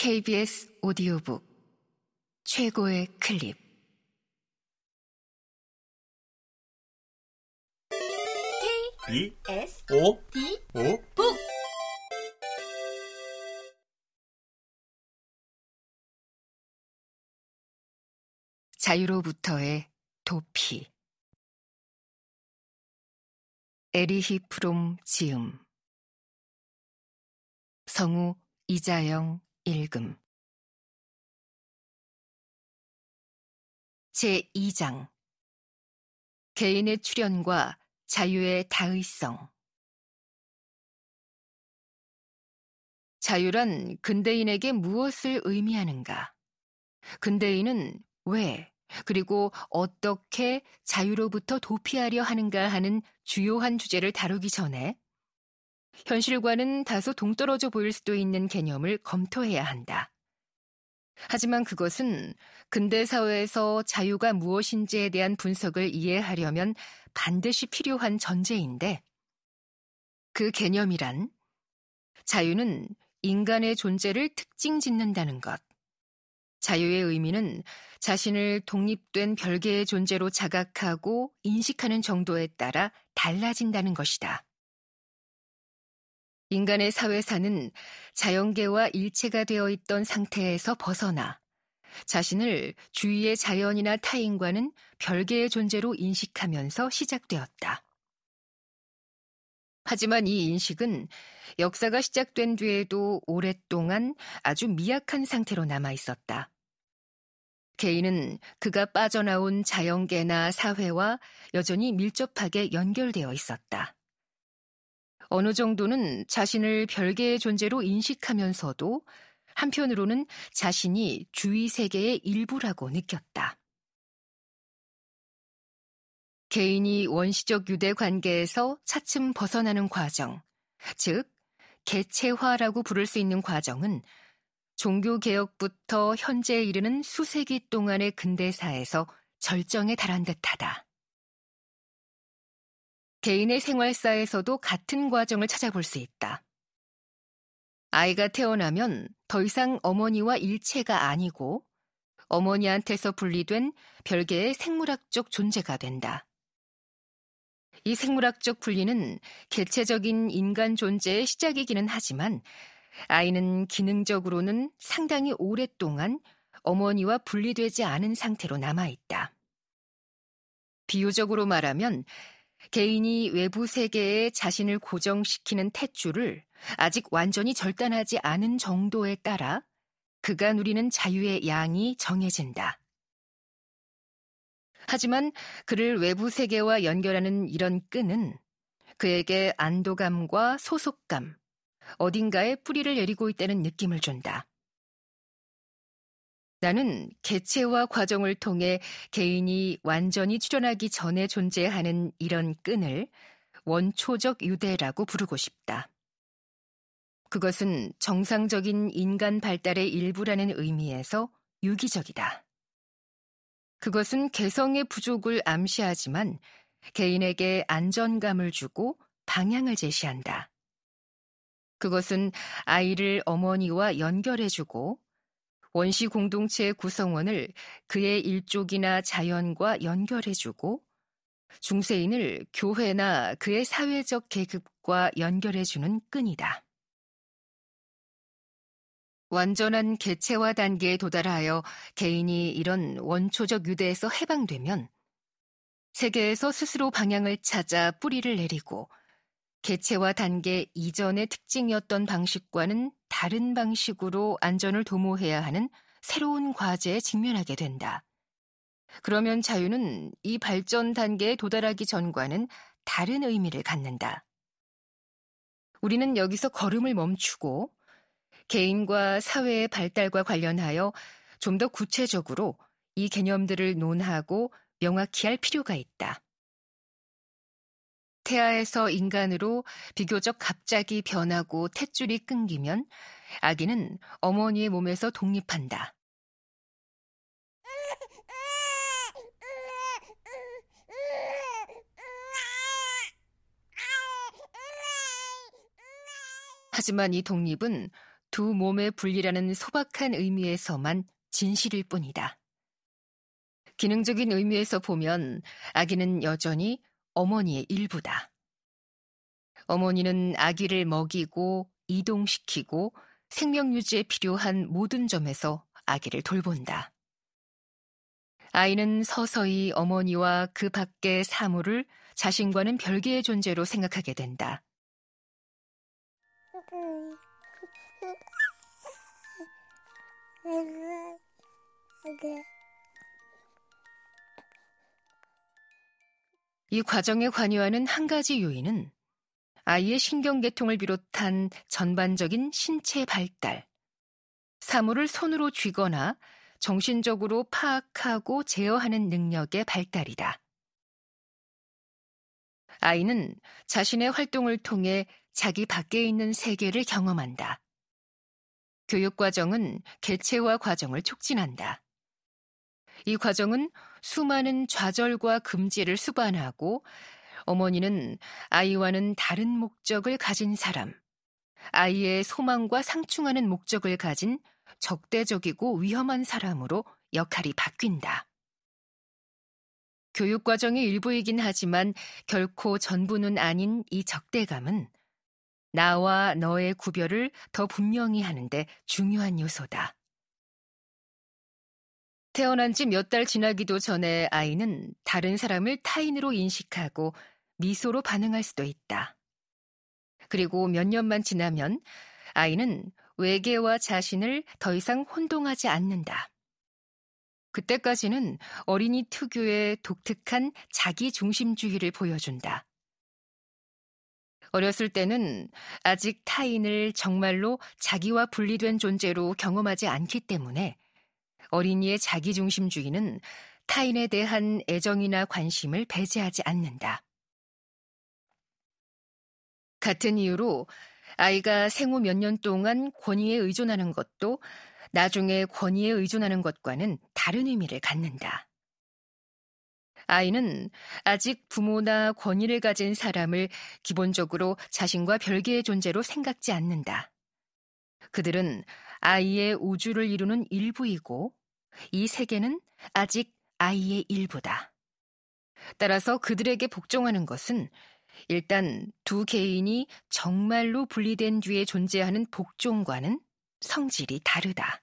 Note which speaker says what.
Speaker 1: KBS 오디오북 최고의 클립.
Speaker 2: 이
Speaker 3: S
Speaker 2: 오
Speaker 3: D
Speaker 2: 오
Speaker 3: 북.
Speaker 1: 자유로부터의 도피. 에리히 프롬 지음. 성우 이자영 읽음. 제2장. 개인의 출현과 자유의 다의성. 자유란 근대인에게 무엇을 의미하는가? 근대인은 왜, 그리고 어떻게 자유로부터 도피하려 하는가 하는 주요한 주제를 다루기 전에 현실과는 다소 동떨어져 보일 수도 있는 개념을 검토해야 한다. 하지만 그것은 근대 사회에서 자유가 무엇인지에 대한 분석을 이해하려면 반드시 필요한 전제인데, 그 개념이란 자유는 인간의 존재를 특징 짓는다는 것. 자유의 의미는 자신을 독립된 별개의 존재로 자각하고 인식하는 정도에 따라 달라진다는 것이다. 인간의 사회사는 자연계와 일체가 되어 있던 상태에서 벗어나 자신을 주위의 자연이나 타인과는 별개의 존재로 인식하면서 시작되었다. 하지만 이 인식은 역사가 시작된 뒤에도 오랫동안 아주 미약한 상태로 남아 있었다. 개인은 그가 빠져나온 자연계나 사회와 여전히 밀접하게 연결되어 있었다. 어느 정도는 자신을 별개의 존재로 인식하면서도 한편으로는 자신이 주위 세계의 일부라고 느꼈다. 개인이 원시적 유대 관계에서 차츰 벗어나는 과정, 즉, 개체화라고 부를 수 있는 과정은 종교개혁부터 현재에 이르는 수세기 동안의 근대사에서 절정에 달한 듯하다. 개인의 생활사에서도 같은 과정을 찾아볼 수 있다. 아이가 태어나면 더 이상 어머니와 일체가 아니고 어머니한테서 분리된 별개의 생물학적 존재가 된다. 이 생물학적 분리는 개체적인 인간 존재의 시작이기는 하지만 아이는 기능적으로는 상당히 오랫동안 어머니와 분리되지 않은 상태로 남아있다. 비유적으로 말하면 개인이 외부 세계에 자신을 고정시키는 탯줄을 아직 완전히 절단하지 않은 정도에 따라 그가 누리는 자유의 양이 정해진다. 하지만 그를 외부 세계와 연결하는 이런 끈은 그에게 안도감과 소속감, 어딘가에 뿌리를 내리고 있다는 느낌을 준다. 나는 개체화 과정을 통해 개인이 완전히 출현하기 전에 존재하는 이런 끈을 원초적 유대라고 부르고 싶다. 그것은 정상적인 인간 발달의 일부라는 의미에서 유기적이다. 그것은 개성의 부족을 암시하지만 개인에게 안전감을 주고 방향을 제시한다. 그것은 아이를 어머니와 연결해주고 원시 공동체의 구성원을 그의 일족이나 자연과 연결해주고 중세인을 교회나 그의 사회적 계급과 연결해주는 끈이다. 완전한 개체화 단계에 도달하여 개인이 이런 원초적 유대에서 해방되면 세계에서 스스로 방향을 찾아 뿌리를 내리고 개체화 단계 이전의 특징이었던 방식과는 다른 방식으로 안전을 도모해야 하는 새로운 과제에 직면하게 된다. 그러면 자유는 이 발전 단계에 도달하기 전과는 다른 의미를 갖는다. 우리는 여기서 걸음을 멈추고 개인과 사회의 발달과 관련하여 좀 더 구체적으로 이 개념들을 논하고 명확히 할 필요가 있다. 태아에서 인간으로 비교적 갑자기 변하고 탯줄이 끊기면 아기는 어머니의 몸에서 독립한다. 하지만 이 독립은 두 몸의 분리라는 소박한 의미에서만 진실일 뿐이다. 기능적인 의미에서 보면 아기는 여전히 어머니의 일부다. 어머니는 아기를 먹이고 이동시키고 생명 유지에 필요한 모든 점에서 아기를 돌본다. 아이는 서서히 어머니와 그 밖의 사물을 자신과는 별개의 존재로 생각하게 된다. 이 과정에 관여하는 한 가지 요인은 아이의 신경계통을 비롯한 전반적인 신체 발달, 사물을 손으로 쥐거나 정신적으로 파악하고 제어하는 능력의 발달이다. 아이는 자신의 활동을 통해 자기 밖에 있는 세계를 경험한다. 교육과정은 개체화 과정을 촉진한다. 이 과정은 수많은 좌절과 금지를 수반하고 어머니는 아이와는 다른 목적을 가진 사람, 아이의 소망과 상충하는 목적을 가진 적대적이고 위험한 사람으로 역할이 바뀐다. 교육 과정의 일부이긴 하지만 결코 전부는 아닌 이 적대감은 나와 너의 구별을 더 분명히 하는데 중요한 요소다. 태어난 지 몇 달 지나기도 전에 아이는 다른 사람을 타인으로 인식하고 미소로 반응할 수도 있다. 그리고 몇 년만 지나면 아이는 외계와 자신을 더 이상 혼동하지 않는다. 그때까지는 어린이 특유의 독특한 자기 중심주의를 보여준다. 어렸을 때는 아직 타인을 정말로 자기와 분리된 존재로 경험하지 않기 때문에 어린이의 자기중심주의는 타인에 대한 애정이나 관심을 배제하지 않는다. 같은 이유로 아이가 생후 몇 년 동안 권위에 의존하는 것도 나중에 권위에 의존하는 것과는 다른 의미를 갖는다. 아이는 아직 부모나 권위를 가진 사람을 기본적으로 자신과 별개의 존재로 생각지 않는다. 그들은 아이의 우주를 이루는 일부이고 이 세계는 아직 아이의 일부다. 따라서 그들에게 복종하는 것은 일단 두 개인이 정말로 분리된 뒤에 존재하는 복종과는 성질이 다르다.